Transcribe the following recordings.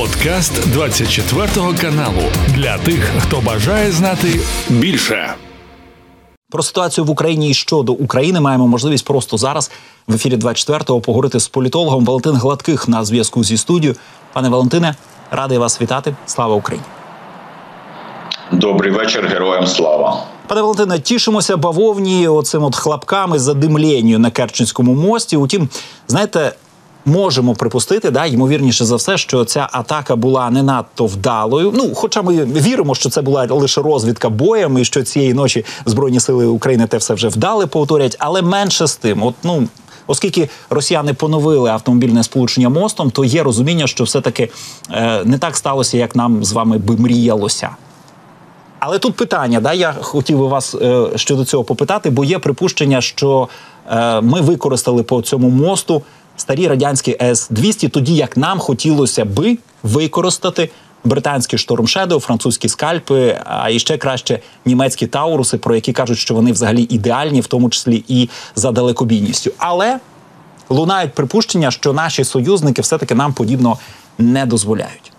Подкаст 24 каналу для тих, хто бажає знати більше. Про ситуацію в Україні і щодо України маємо можливість просто зараз в ефірі 24-го поговорити з політологом Валентин Гладких на зв'язку зі студією. Пане Валентине, радий вас вітати. Слава Україні! Добрий вечір, героям слава. Пане Валентине, тішимося бавовні оцим от хлопками задимлєнню на Керченському мості. Утім, знаєте, можемо припустити, да, ймовірніше за все, що ця атака була не надто вдалою. Ну, хоча ми віримо, що це була лише розвідка боєм, і що цієї ночі збройні сили України те все вже вдали повторять, але менше з тим, от ну. Оскільки росіяни поновили автомобільне сполучення мостом, то є розуміння, що все таки е, не так сталося, як нам з вами би мріялося. Але тут питання, да, я хотів би вас е, щодо цього попитати, бо є припущення, що е, ми використали по цьому мосту старі радянські С-200, тоді як нам хотілося би використати британські штормшедо, французькі скальпи, а іще краще німецькі тауруси, про які кажуть, що вони взагалі ідеальні, в тому числі і за далекобійністю. Але лунають припущення, що наші союзники все-таки нам подібно не дозволяють.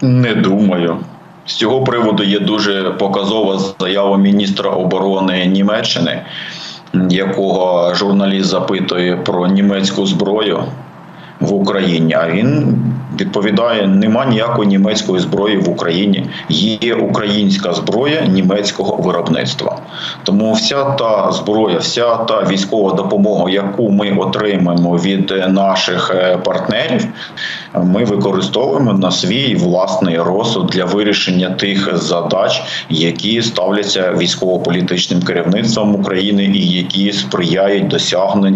Не думаю. З цього приводу є дуже показова заява міністра оборони Німеччини, якого журналіст запитує про німецьку зброю в Україні. А він відповідає: нема ніякої німецької зброї в Україні. Є українська зброя німецького виробництва. Тому вся та зброя, вся та військова допомога, яку ми отримаємо від наших е, партнерів, ми використовуємо на свій власний розсуд для вирішення тих задач, які ставляться військово-політичним керівництвом України і які сприяють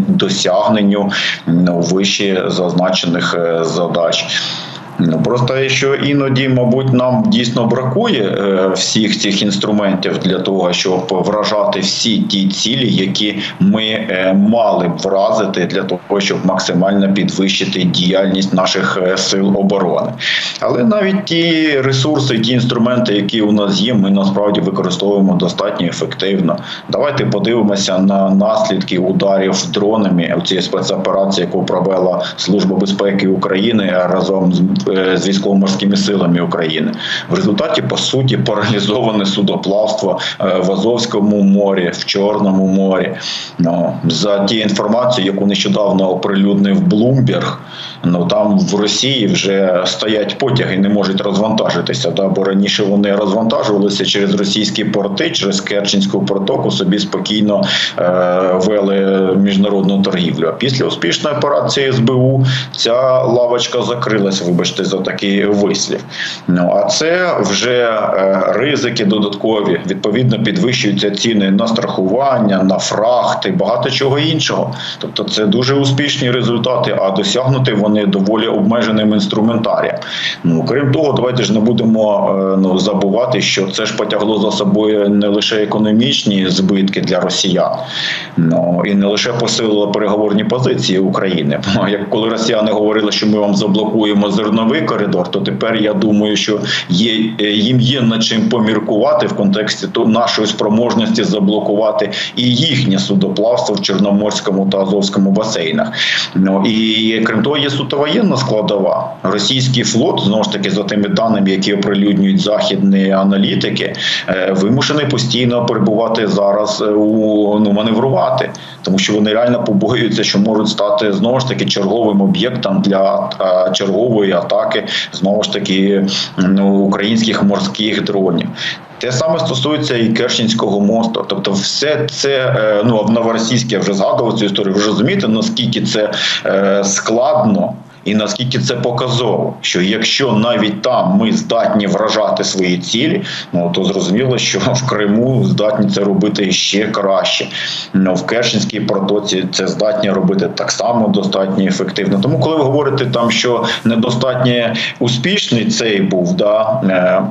досягненню ну, вище зазначених е, задач. Просто що іноді, мабуть, нам дійсно бракує е, всіх цих інструментів для того, щоб вражати всі ті цілі, які ми е, мали б вразити для того, щоб максимально підвищити діяльність наших е, сил оборони. Але навіть ті ресурси, ті інструменти, які у нас є, ми насправді використовуємо достатньо ефективно. Давайте подивимося на наслідки ударів дронами у цій спецоперації, яку провела Служба безпеки України разом з. Е, з військово-морськими силами України. В результаті по суті паралізоване судоплавство е, в Азовському морі, в Чорному морі. Ну, За ті інформацією, яку нещодавно оприлюднив Блумберг, ну там в Росії вже стоять потяги, не можуть розвантажитися. Да? Бо раніше вони розвантажувалися через російські порти, через Керченську протоку собі спокійно е, вели міжнародну торгівлю. А після успішної операції СБУ ця лавочка закрилась. Вибачте за такий вислів. Ну а це вже е, ризики додаткові. Відповідно, підвищуються ціни на страхування, на фрахти, багато чого іншого. Тобто, це дуже успішні результати, а досягнути вони доволі обмеженим інструментарієм. Ну крім того, давайте ж не будемо е, ну забувати, що це ж потягло за собою не лише економічні збитки для росіян, ну і не лише посилило переговорні позиції України. Як коли росіяни говорили, що ми вам заблокуємо зерно новий коридор, то тепер я думаю, що є е, їм є над чим поміркувати в контексті то нашої спроможності заблокувати і їхнє судоплавство в Чорноморському та Азовському басейнах. Ну і крім того, є суто воєнна складова. Російський флот знову ж таки за тими даними, які оприлюднюють західні аналітики, е, вимушений постійно перебувати зараз е, у ну маневрувати, тому що вони реально побоюються, що можуть стати знову ж таки черговим об'єктом для чергової атаки атаки знову ж таки ну, українських морських дронів. Те саме стосується і Керченського мосту. Тобто, все це е, ну новоросійське вже згадував цю історію. Ви розумієте, наскільки це е, складно. І наскільки це показово, що якщо навіть там ми здатні вражати свої цілі, ну то зрозуміло, що в Криму здатні це робити ще краще. Ну, В Керченській протоці це здатні робити так само достатньо ефективно. Тому, коли ви говорите там, що недостатньо успішний цей був, да.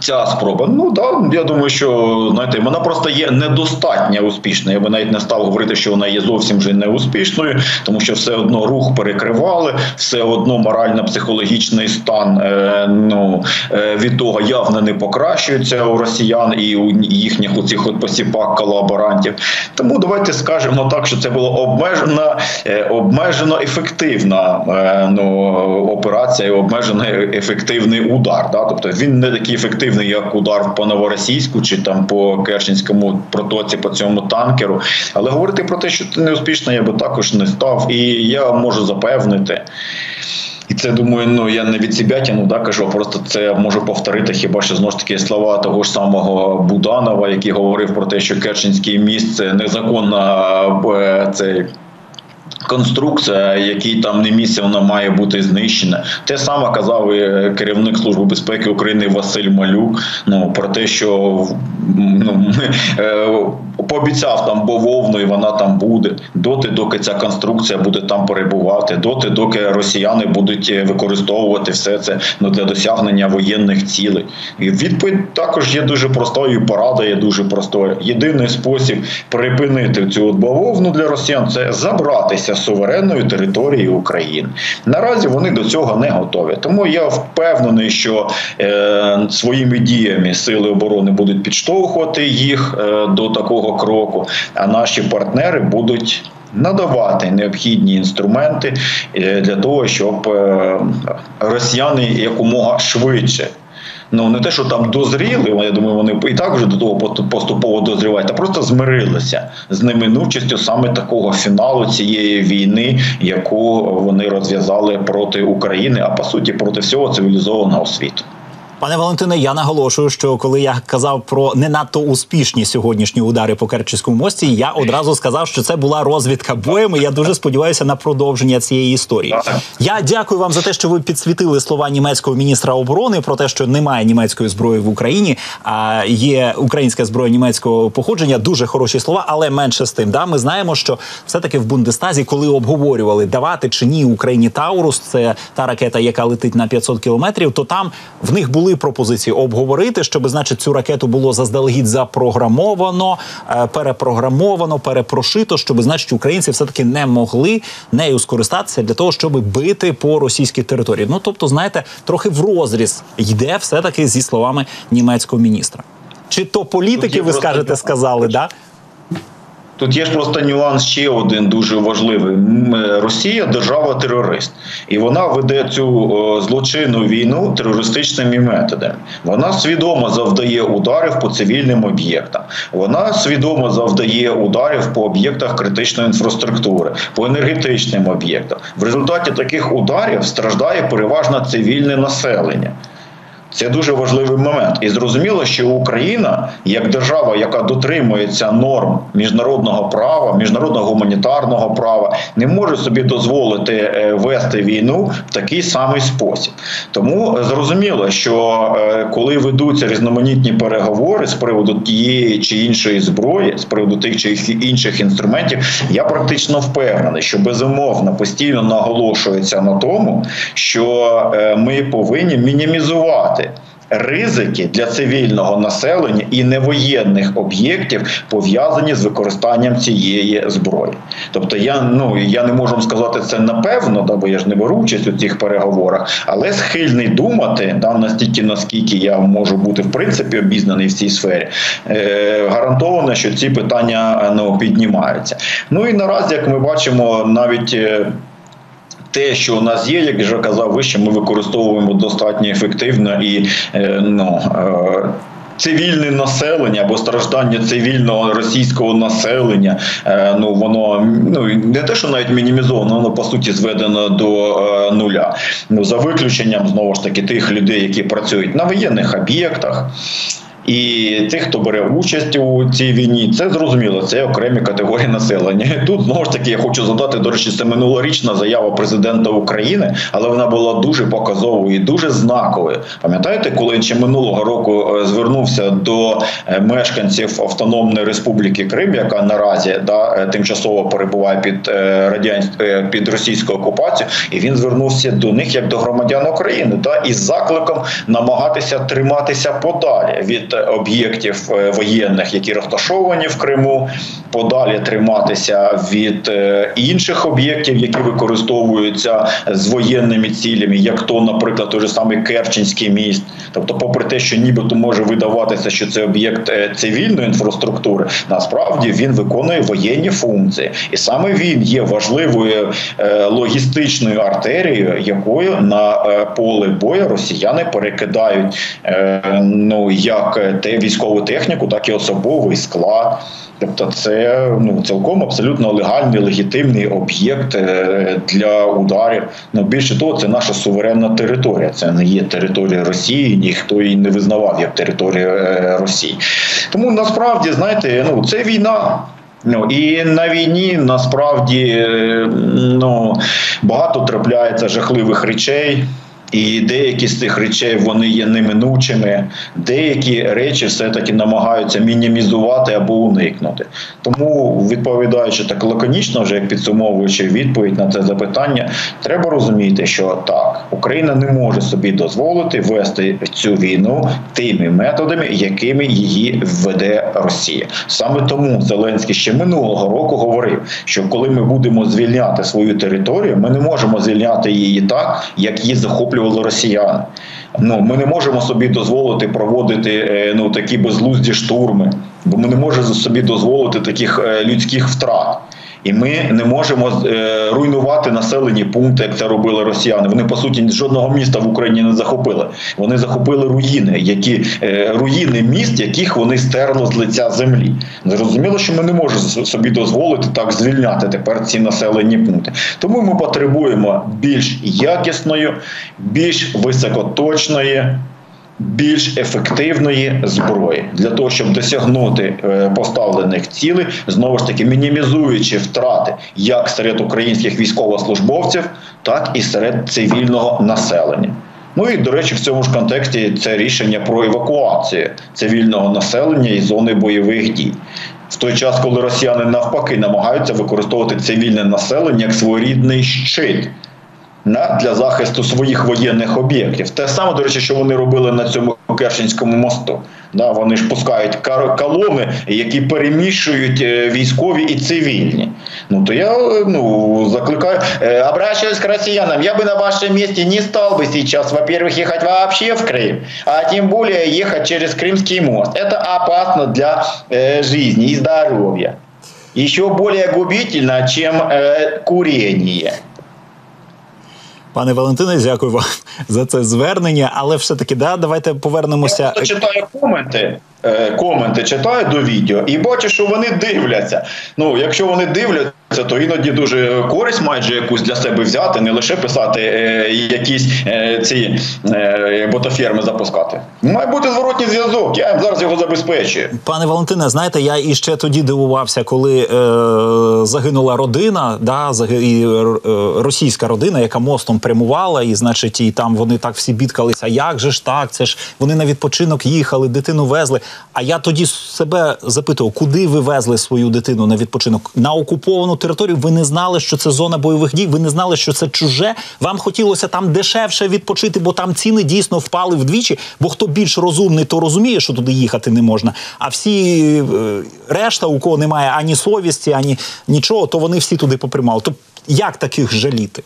Ця спроба, ну да, я думаю, що знаєте, вона просто є недостатньо успішною. Я би навіть не став говорити, що вона є зовсім вже не успішною, тому що все одно рух перекривали, все одно морально-психологічний стан е, ну, е, від того явно не покращується у росіян і у їхніх у цих от посіпак колаборантів. Тому давайте скажемо так, що це було обмежено, е, обмежено ефективна е, ну, операція і обмежено ефективний удар. Да? Тобто він не такий ефективний, як удар по новоросійську чи там по Керченському протоці по цьому танкеру. Але говорити про те, що це неуспішно, я би також не став. І я можу запевнити. І це думаю, ну я не від себе тяну, да, кажу, просто це можу повторити хіба що знову ж таки слова того ж самого Буданова, який говорив про те, що Керченський міст це незаконна е, це конструкція, якій там не місце вона має бути знищена. Те саме казав і керівник служби безпеки України Василь Малюк. Ну про те, що ну, е, пообіцяв там бововну, і вона там буде доти, доки ця конструкція буде там перебувати, доти, доки росіяни будуть використовувати все це ну, для досягнення воєнних цілей. І відповідь також є дуже простою. Порада є дуже простою. Єдиний спосіб припинити цю от бавовну для росіян це забратися суверенною територією України. Наразі вони до цього не готові. Тому я впевнений, що е, своїми діями сили оборони будуть підштовхувати їх е, до такого кроку, а наші партнери будуть. Надавати необхідні інструменти е, для того, щоб е, росіяни якомога швидше ну не те, що там дозріли, я думаю, вони і так вже до того поступово дозрівають, а просто змирилися з неминучістю саме такого фіналу цієї війни, яку вони розв'язали проти України, а по суті проти всього цивілізованого світу. Пане Валентине, я наголошую, що коли я казав про не надто успішні сьогоднішні удари по Керченському мості, я одразу сказав, що це була розвідка боєм. і Я дуже сподіваюся на продовження цієї історії. Я дякую вам за те, що ви підсвітили слова німецького міністра оборони про те, що немає німецької зброї в Україні, а є українська зброя німецького походження. Дуже хороші слова, але менше з тим. Да, ми знаємо, що все таки в Бундестазі, коли обговорювали давати чи ні Україні Таурус, це та ракета, яка летить на 500 кілометрів, то там в них були були пропозиції обговорити, щоб значить цю ракету було заздалегідь запрограмовано, е, перепрограмовано, перепрошито, щоб значить українці все таки не могли нею скористатися для того, щоб бити по російській території. Ну тобто, знаєте, трохи в розріз йде все таки зі словами німецького міністра. Чи то політики, ви скажете, сказали, да? Тут є ж просто нюанс ще один дуже важливий. Е, Росія держава-терорист, і вона веде цю злочинну війну терористичними методами. Вона свідомо завдає ударів по цивільним об'єктам. Вона свідомо завдає ударів по об'єктах критичної інфраструктури, по енергетичним об'єктам. В результаті таких ударів страждає переважно цивільне населення. Це дуже важливий момент, і зрозуміло, що Україна, як держава, яка дотримується норм міжнародного права, міжнародного гуманітарного права, не може собі дозволити е, вести війну в такий самий спосіб. Тому зрозуміло, що е, коли ведуться різноманітні переговори з приводу тієї чи іншої зброї, з приводу тих чи інших інструментів, я практично впевнений, що безумовно постійно наголошується на тому, що е, ми повинні мінімізувати ризики для цивільного населення і невоєнних об'єктів пов'язані з використанням цієї зброї. Тобто, я ну я не можу сказати це напевно, да, бо я ж не беру участь у цих переговорах, але схильний думати да, настільки, наскільки я можу бути в принципі обізнаний в цій сфері, е, гарантовано, що ці питання ну, піднімаються. Ну і наразі, як ми бачимо, навіть. Е, те, що у нас є, як вже казав вище, ми використовуємо достатньо ефективно і е, ну. Е, цивільне населення або страждання цивільного російського населення, е, ну воно ну не те, що навіть мінімізовано, воно по суті зведено до нуля. Ну за виключенням знову ж таки тих людей, які працюють на воєнних об'єктах. І тих, хто бере участь у цій війні, це зрозуміло. Це окремі категорії населення. Тут знову ж таки я хочу задати до речі, це минулорічна заява президента України, але вона була дуже показовою і дуже знаковою. Пам'ятаєте, коли ще минулого року е, звернувся до е, мешканців Автономної Республіки Крим, яка наразі да е, тимчасово перебуває під радянсь... під російською окупацією, і він звернувся до них як до громадян України, да із закликом намагатися триматися подалі від від об'єктів е, воєнних, які розташовані в Криму, подалі триматися від е, інших об'єктів, які використовуються з воєнними цілями, як то, наприклад, той же самий Керченський міст. Тобто, попри те, що нібито може видаватися, що це об'єкт е, цивільної інфраструктури, насправді він виконує воєнні функції, і саме він є важливою логістичною артерією, якою на поле бою росіяни перекидають ну як те військову техніку, так і особовий склад. Тобто, це ну цілком абсолютно легальний легітимний об'єкт е, для ударів. Ну більше того, це наша суверенна територія. Це не є територія Росії, ніхто її не визнавав як територію е, Росії. Тому насправді знаєте, ну це війна. Ну і на війні насправді е, ну багато трапляється жахливих речей. І деякі з цих речей вони є неминучими, деякі речі все-таки намагаються мінімізувати або уникнути. Тому, відповідаючи так лаконічно, вже як підсумовуючи відповідь на це запитання, треба розуміти, що так, Україна не може собі дозволити вести цю війну тими методами, якими її веде Росія. Саме тому Зеленський ще минулого року говорив, що коли ми будемо звільняти свою територію, ми не можемо звільняти її так, як її захоплювати захоплювали росіяни. Ну ми не можемо собі дозволити проводити е, ну такі безлузді штурми, бо ми не можемо собі дозволити таких е, людських втрат. І ми не можемо е, руйнувати населені пункти, як це робили росіяни. Вони по суті жодного міста в Україні не захопили. Вони захопили руїни, які е, руїни міст, яких вони стерли з лиця землі. Зрозуміло, що ми не можемо собі дозволити так звільняти тепер ці населені пункти. Тому ми потребуємо більш якісної, більш високоточної більш ефективної зброї для того, щоб досягнути е, поставлених цілей, знову ж таки мінімізуючи втрати як серед українських військовослужбовців, так і серед цивільного населення. Ну і до речі, в цьому ж контексті це рішення про евакуацію цивільного населення із зони бойових дій. В той час, коли росіяни навпаки намагаються використовувати цивільне населення як своєрідний щит для захисту своїх воєнних об'єктів. Те саме, до речі, що вони робили на цьому Керченському мосту. Да, Вони ж пускають колони, які перемішують е, військові і цивільні. Ну то я ну, закликаю, е, обращаюсь к росіянам, я би на вашем місці не стал бы сейчас, во-первых, ехать вообще в Крым, а тем более ехать через Крымский мост. Это опасно для э, жизни и здоровья. Еще более губительно, чем э, курение. Пане Валентине, дякую вам за це звернення. Але все таки, да, давайте повернемося. Я читаю коменти. Е, коменти читаю до відео і бачу, що вони дивляться. Ну, якщо вони дивляться, то іноді дуже користь майже якусь для себе взяти, не лише писати е, якісь е, ці е, ботоферми запускати. Має бути зворотній зв'язок. Я зараз його забезпечую. Пане Валентине, знаєте, я іще тоді дивувався, коли е, загинула родина, да, і е, російська родина, яка мостом прямувала, і значить, і там вони так всі бідкалися. Як же ж так? Це ж вони на відпочинок їхали, дитину везли. А я тоді себе запитував, куди ви везли свою дитину на відпочинок на окуповану територію? Ви не знали, що це зона бойових дій. Ви не знали, що це чуже. Вам хотілося там дешевше відпочити, бо там ціни дійсно впали вдвічі. Бо хто більш розумний, то розуміє, що туди їхати не можна. А всі е, решта, у кого немає ані совісті, ані нічого, то вони всі туди попрямали. То як таких жаліти?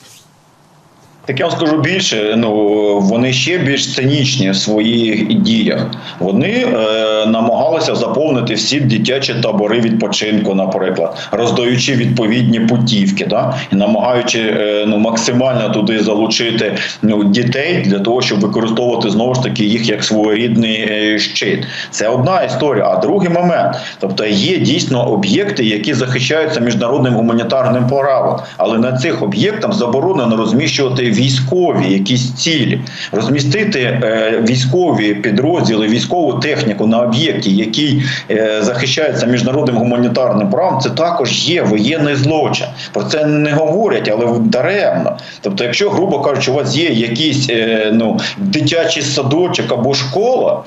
Так я вам скажу більше, ну вони ще більш цинічні в своїх діях. Вони е, намагалися заповнити всі дитячі табори відпочинку, наприклад, роздаючи відповідні путівки, да? і намагаючи е, ну максимально туди залучити ну, дітей для того, щоб використовувати знову ж таки їх як своєрідний е, щит. Це одна історія. А другий момент, тобто є дійсно об'єкти, які захищаються міжнародним гуманітарним правом, але на цих об'єктах заборонено розміщувати військові якісь цілі, розмістити е, військові підрозділи, військову техніку на об'єкті, який е, захищається міжнародним гуманітарним правом, це також є воєнний злочин. Про це не говорять, але даремно. Тобто, якщо, грубо кажучи, у вас є якийсь е, ну, дитячий садочок або школа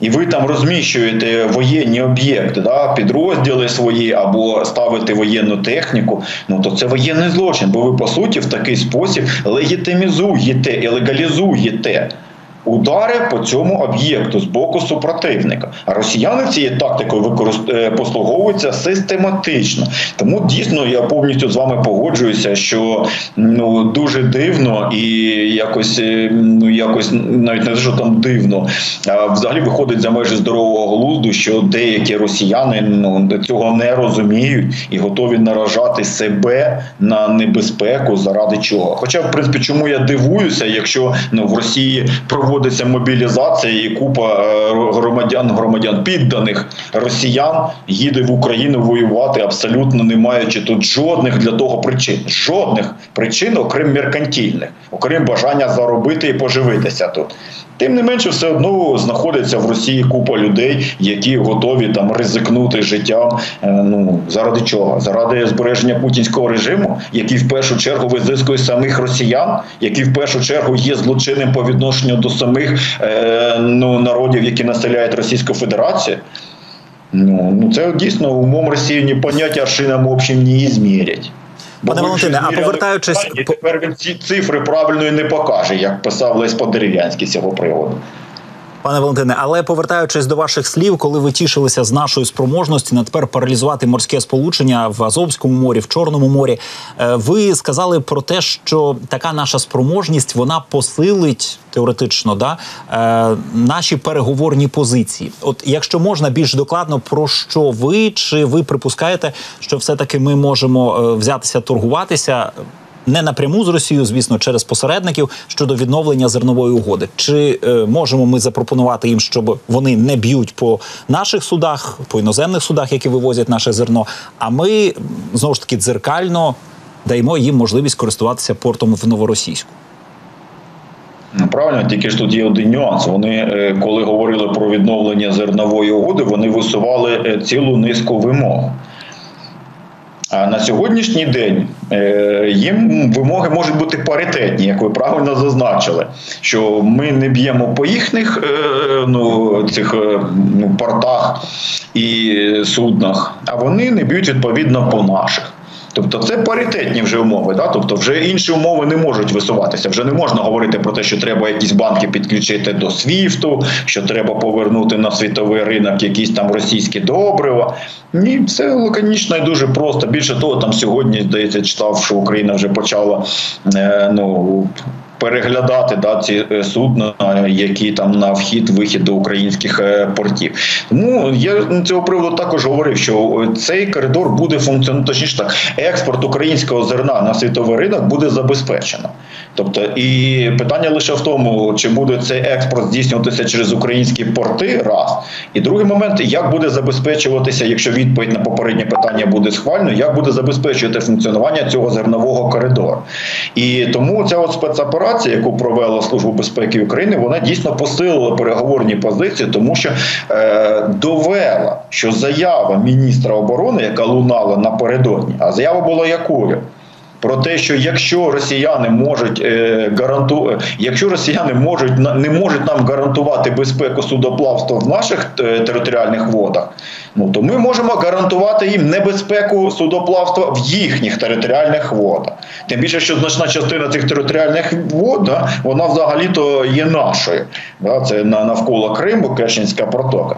і ви там розміщуєте воєнні об'єкти, да, підрозділи свої або ставите воєнну техніку, ну то це воєнний злочин, бо ви по суті в такий спосіб легітимізуєте і легалізуєте удари по цьому об'єкту з боку супротивника. А росіяни цією тактикою використ... е, послуговуються систематично. Тому дійсно я повністю з вами погоджуюся, що ну дуже дивно і якось е, ну якось навіть не що там дивно, а взагалі виходить за межі здорового глузду, що деякі росіяни ну цього не розуміють і готові наражати себе на небезпеку заради чого. Хоча, в принципі, чому я дивуюся, якщо ну в Росії проводиться мобілізація і купа е, громадян, громадян підданих росіян їде в Україну воювати, абсолютно не маючи тут жодних для того причин, жодних причин, окрім меркантільних, окрім бажання заробити і поживитися тут. Тим не менше, все одно знаходиться в Росії купа людей, які готові там ризикнути життям. е, Ну заради чого? Заради збереження путінського режиму, який в першу чергу визискує самих росіян, який в першу чергу є злочинним по відношенню до самих е, ну народів, які населяють Російську Федерацію. Ну, ну це дійсно умом Росії не понять, аршином общим не ізмірять. Пане Валентине, а повертаючись- тепер він ці цифри правильної не покаже, як писав Лесь Подерев'янський з цього приводу. Пане Валентине, але повертаючись до ваших слів, коли ви тішилися з нашої спроможності на тепер паралізувати морське сполучення в Азовському морі, в Чорному морі, е, ви сказали про те, що така наша спроможність вона посилить теоретично да, е, наші переговорні позиції. От якщо можна більш докладно, про що ви чи ви припускаєте, що все таки ми можемо е, взятися торгуватися? Не напряму з Росією, звісно, через посередників щодо відновлення зернової угоди. Чи е, можемо ми запропонувати їм, щоб вони не б'ють по наших судах, по іноземних судах, які вивозять наше зерно? А ми знову ж таки дзеркально даємо їм можливість користуватися портом в новоросійську. Ну, Правильно, тільки ж тут є один нюанс. Вони, е, коли говорили про відновлення зернової угоди, вони висували е, цілу низку вимог. На сьогоднішній день е, їм вимоги можуть бути паритетні, як ви правильно зазначили, що ми не б'ємо по їхніх е, ну, цих е, ну, портах і суднах, а вони не б'ють відповідно по наших. Тобто це паритетні вже умови, да? тобто вже інші умови не можуть висуватися. Вже не можна говорити про те, що треба якісь банки підключити до СВІФТу, що треба повернути на світовий ринок якісь там російські добрива. Ні, все лаконічно і дуже просто. Більше того, там сьогодні здається, читав, що Україна вже почала е, ну. Переглядати да, ці е, судна, які там на вхід-вихід до українських е, портів. Тому я цього приводу також говорив, що цей коридор буде функціонувати точніше так, експорт українського зерна на світовий ринок буде забезпечено. Тобто, і питання лише в тому, чи буде цей експорт здійснюватися через українські порти, раз. І другий момент, як буде забезпечуватися, якщо відповідь на попереднє питання буде схвально, як буде забезпечувати функціонування цього зернового коридору. І тому ця от спецоперація, яку провела Служба безпеки України, вона дійсно посилила переговорні позиції, тому що е, довела, що заява міністра оборони, яка лунала напередодні, а заява була якою? Про те, що якщо росіяни можуть е, гаранту, якщо росіяни можуть не можуть нам гарантувати безпеку судоплавства в наших е, територіальних водах, ну то ми можемо гарантувати їм небезпеку судоплавства в їхніх територіальних водах. Тим більше, що значна частина цих територіальних вод, да, вона взагалі-то є нашою. Да, це на навколо Криму, Керченська протока.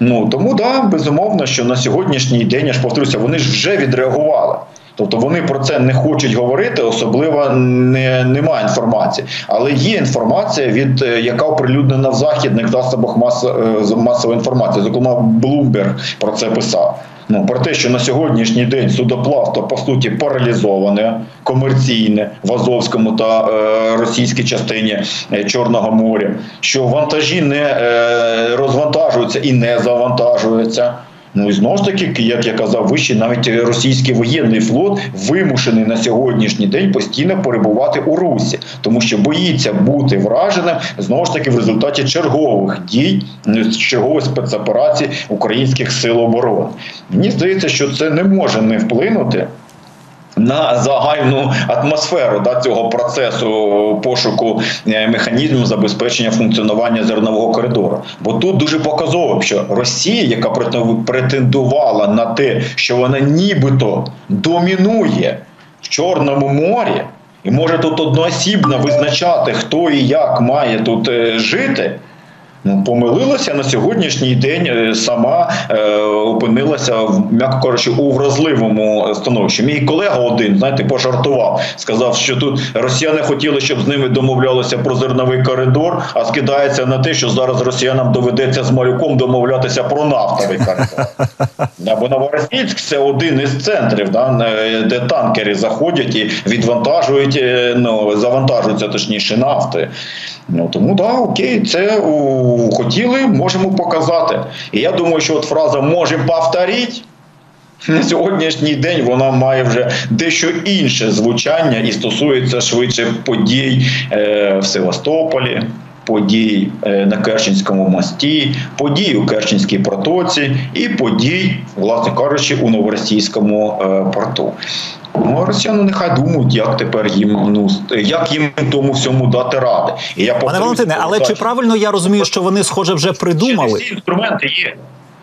Ну тому да, безумовно, що на сьогоднішній день я ж повторюся, вони ж вже відреагували. Тобто вони про це не хочуть говорити, особливо не, немає інформації. Але є інформація, від е, яка оприлюднена в західних засобах мас, е, масової інформації. Зокрема, Bloomberg про це писав. Ну про те, що на сьогоднішній день судоплавство по суті паралізоване, комерційне в Азовському та е, російській частині е, Чорного моря, що вантажі не е, розвантажуються і не завантажуються. Ну і знову ж таки, як я казав вище, навіть російський воєнний флот вимушений на сьогоднішній день постійно перебувати у русі, тому що боїться бути враженим знову ж таки в результаті чергових дій, е, чергових спецоперацій українських сил оборони. Мені здається, що це не може не вплинути. На загальну атмосферу да, цього процесу пошуку е, механізмів забезпечення функціонування зернового коридору. Бо тут дуже показово, що Росія, яка претен- претендувала на те, що вона нібито домінує в Чорному морі, і може тут одноосібно визначати, хто і як має тут е, жити. Помилилася на сьогоднішній день. е, Сама е, опинилася в м'яко кажучи, у вразливому становищі. Мій колега один, знаєте, пожартував, сказав, що тут росіяни хотіли, щоб з ними домовлялися про зерновий коридор, а скидається на те, що зараз росіянам доведеться з малюком домовлятися про нафтовий коридор. Бо Новоросійськ це один із центрів, да, е, де танкери заходять і відвантажують, е, ну завантажуються точніше нафти. Ну тому да, окей, це у, хотіли, можемо показати. І я думаю, що от фраза можемо повторити. На сьогоднішній день вона має вже дещо інше звучання і стосується швидше подій е, в Севастополі, подій е, на Керченському мості, подій у Керченській протоці і подій, власне кажучи, у Новоросійському е, порту. Ну, росіяни нехай думають, як тепер їм ну як їм тому всьому дати ради. І я Пане Валентине, але чи правильно я розумію, що вони, схоже, вже придумали? Всі інструменти є.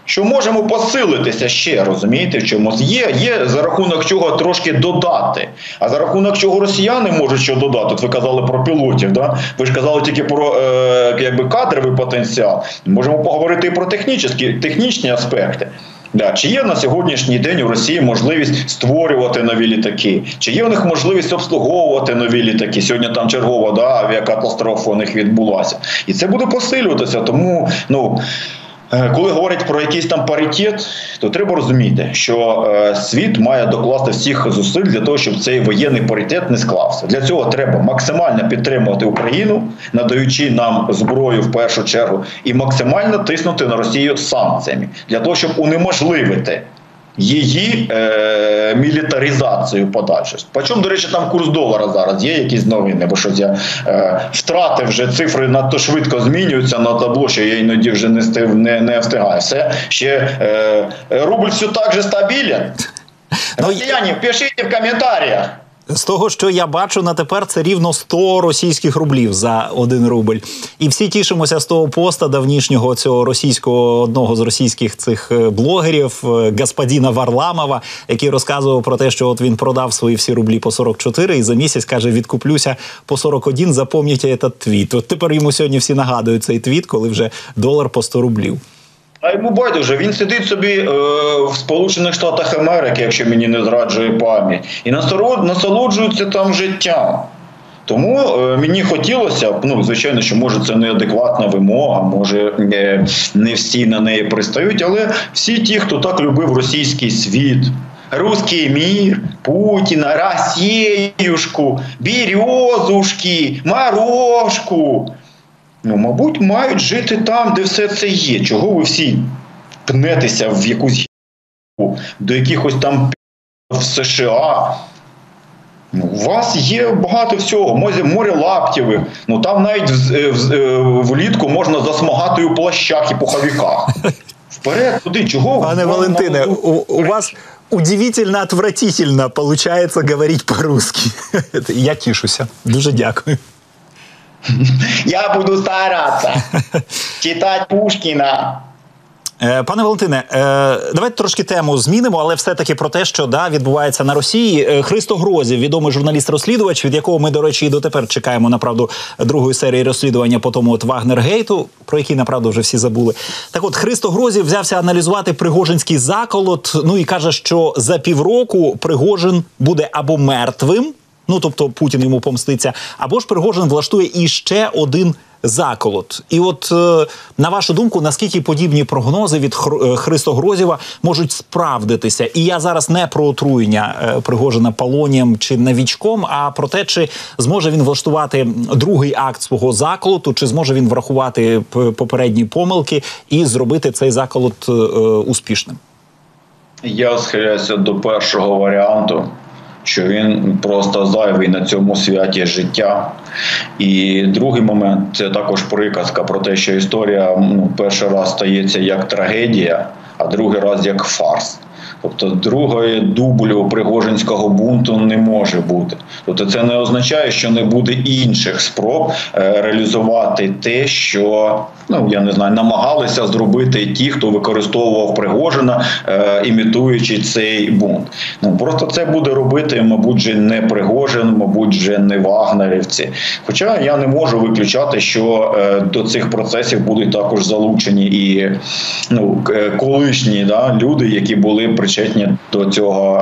Що можемо посилитися ще, розумієте, в чомусь є, є за рахунок чого трошки додати. А за рахунок чого росіяни можуть що додати? От ви казали про пілотів, да? ви ж казали тільки про е, якби кадровий потенціал. Можемо поговорити і про технічні, технічні аспекти. Да. Чи є на сьогоднішній день у Росії можливість створювати нові літаки? Чи є у них можливість обслуговувати нові літаки? Сьогодні там чергова да, авіакатастрофа у них відбулася. І це буде посилюватися. Тому ну. Е, Коли говорять про якийсь там паритет, то треба розуміти, що е, світ має докласти всіх зусиль для того, щоб цей воєнний паритет не склався. Для цього треба максимально підтримувати Україну, надаючи нам зброю в першу чергу, і максимально тиснути на Росію санкціями для того, щоб унеможливити. Її е, мілітаризацію подальше. Причому, до речі, там курс долара зараз є якісь новини, бо щось я е, втратив вже цифри надто швидко змінюються на табло, що я іноді вже не стив, не, не встигаю. Все ще е, рубль все так же стабілен. Ну, Росіяни, пишіть в коментарях. З того, що я бачу на тепер, це рівно 100 російських рублів за один рубль. І всі тішимося з того поста давнішнього цього російського одного з російських цих е, блогерів, е, господіна Варламова, який розказував про те, що от він продав свої всі рублі по 44 і за місяць каже: відкуплюся по 41, Запам'ятайте этот твіт. От тепер йому сьогодні всі нагадують цей твіт, коли вже долар по 100 рублів. А йому байдуже, він сидить собі е, в Сполучених Штатах Америки, якщо мені не зраджує пам'ять, і насолоджується там життям. Тому е, мені хотілося б, ну звичайно, що може це неадекватна вимога, може е, не всі на неї пристають, але всі ті, хто так любив російський світ, русський мір, Путіна, Росіюшку, Березушки, Морошку. Ну, мабуть, мають жити там, де все це є. Чого ви всі пнетеся в якусь до якихось там в США? Ну, у вас є багато всього, море, море лаптєвих. Ну там навіть в, в, в, влітку можна засмагати у плащах і пуховиках. Вперед, туди, чого? Пане Валентине, у, у вас удивительно отвратительно получается говорить по-русски. Я тішуся. Дуже дякую. Я буду старатися читати Пушкіна. Е, Пане Валентине, е, давайте трошки тему змінимо, але все-таки про те, що да, відбувається на Росії. Е, Христо Грозів, відомий журналіст-розслідувач, від якого ми, до речі, і дотепер чекаємо направду другої серії розслідування по тому от Вагнергейту, про який направду вже всі забули. Так, от Христо Грозів взявся аналізувати Пригожинський заколот. Ну і каже, що за півроку Пригожин буде або мертвим. Ну тобто Путін йому помститься, або ж Пригожин влаштує іще один заколот. І от е, на вашу думку, наскільки подібні прогнози від е, Христо Грозєва можуть справдитися? І я зараз не про отруєння е, Пригожина полонієм чи навічком, а про те, чи зможе він влаштувати другий акт свого заколоту, чи зможе він врахувати попередні помилки і зробити цей заколот успішним. Я схиляюся до першого варіанту, що він просто зайвий на цьому святі життя. І другий момент це також приказка про те, що історія ну, перший раз стається як трагедія, а другий раз як фарс. Тобто другої дублю Пригожинського бунту не може бути. Тобто, це не означає, що не буде інших спроб е, реалізувати те, що ну я не знаю, намагалися зробити ті, хто використовував Пригожина, е, імітуючи цей бунт. Ну просто це буде робити, мабуть, же не Пригожин, мабуть, же не Вагнерівці. Хоча я не можу виключати, що е, до цих процесів будуть також залучені і ну колишні да, люди, які були причетні до цього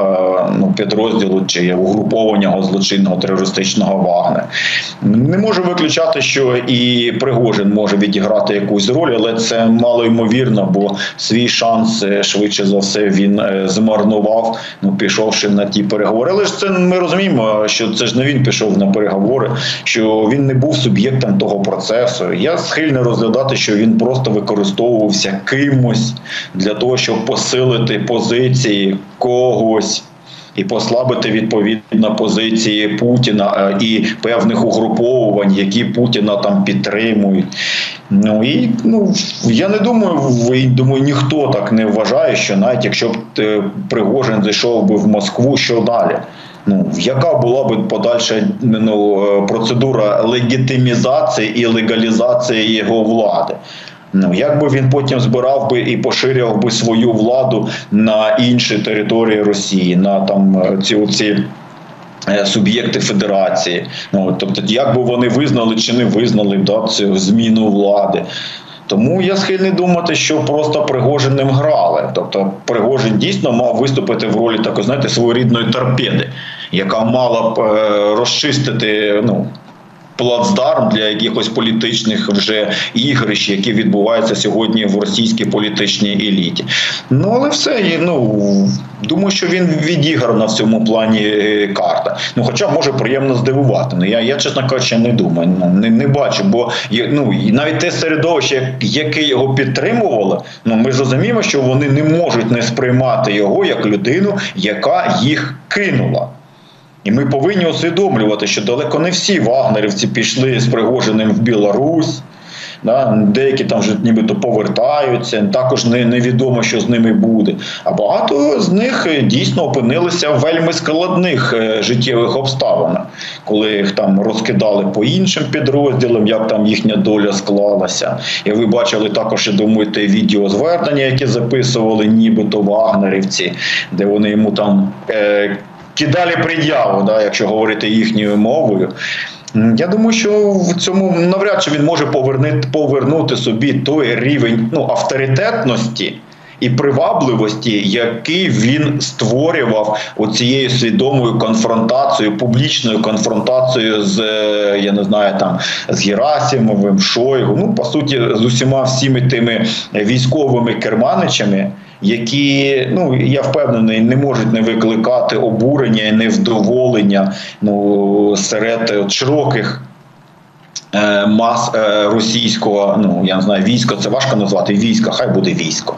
е, ну, підрозділу чи угруповання злочинного терористичного вагне. Не можу виключати, що і Пригожин може відіграти якусь роль, але це мало ймовірно, бо свій шанс е, швидше за все він е, змарнував, ну пішовши на ті переговори. Але ж це ми розуміємо, що це ж не він пішов на переговори, що він не був суб'єктом того процесу. Я схильний розглядати, що він просто використовувався кимось для того, щоб посилити позиції когось. І послабити відповідно позиції Путіна е, і певних угруповувань, які Путіна там підтримують. Ну і ну я не думаю, думаю, ніхто так не вважає, що навіть якщо б е, Пригожин зайшов би в Москву, що далі? Ну яка була б подальша ну, е, процедура легітимізації і легалізації його влади? Ну як би він потім збирав би і поширював би свою владу на інші території Росії, на там е, ці ці е, суб'єкти федерації, ну тобто, як би вони визнали чи не визнали да, цю зміну влади. Тому я схильний думати, що просто Пригожин грали. Тобто Пригожин дійсно мав виступити в ролі такої, знаєте, своєрідної торпеди, яка мала б е, розчистити ну плацдарм для якихось політичних вже ігрищ, які відбуваються сьогодні в російській політичній еліті. Ну але все ну думаю, що він відіграв на всьому плані е, карта. Ну, хоча може приємно здивувати. Ну я, я чесно кажучи, не думаю. Ну не не бачу, бо ну навіть те середовище, яке його підтримувало, ну ми ж що вони не можуть не сприймати його як людину, яка їх кинула. І ми повинні усвідомлювати, що далеко не всі вагнерівці пішли з Пригожиним в Білорусь. Да, Деякі там вже нібито повертаються, також не, невідомо, що з ними буде. А багато з них дійсно опинилися в вельми складних е, життєвих обставинах, коли їх там розкидали по іншим підрозділам, як там їхня доля склалася. І ви бачили також, я думаю, те відеозвернення, яке записували нібито вагнерівці, де вони йому там. Е, кидали пред'яву, да, якщо говорити їхньою мовою. Я думаю, що в цьому навряд чи він може повернути, повернути собі той рівень ну, авторитетності. І привабливості, який він створював оцією свідомою конфронтацією, публічною конфронтацією з я не знаю там з Герасимовим, Шойгу, ну по суті, з усіма всіми тими військовими керманичами які ну я впевнений не можуть не викликати обурення і невдоволення ну серед широких. Е, мас е, російського, ну я не знаю, військо це важко назвати військо, хай буде військо.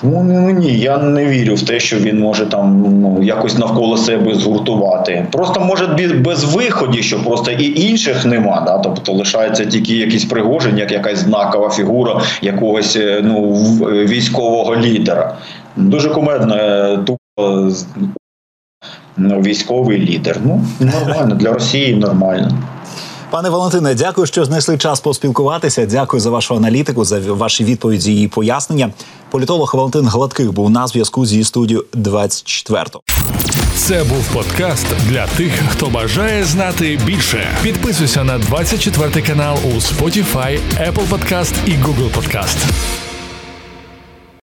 Тому ну, ні, я не вірю в те, що він може там ну якось навколо себе згуртувати. Просто може без виходів, що просто і інших нема. Да? Тобто лишається тільки якийсь пригожень, як якась знакова фігура якогось е, ну військового лідера. Дуже кумедно тупо ну, військовий лідер. Ну нормально для Росії нормально. Пане Валентине, дякую, що знайшли час поспілкуватися. Дякую за вашу аналітику, за ваші відповіді і пояснення. Політолог Валентин Гладких був на зв'язку зі студією 24. Це був подкаст для тих, хто бажає знати більше. Підписуйся на 24 канал у Spotify, Apple Podcast і Google Podcast.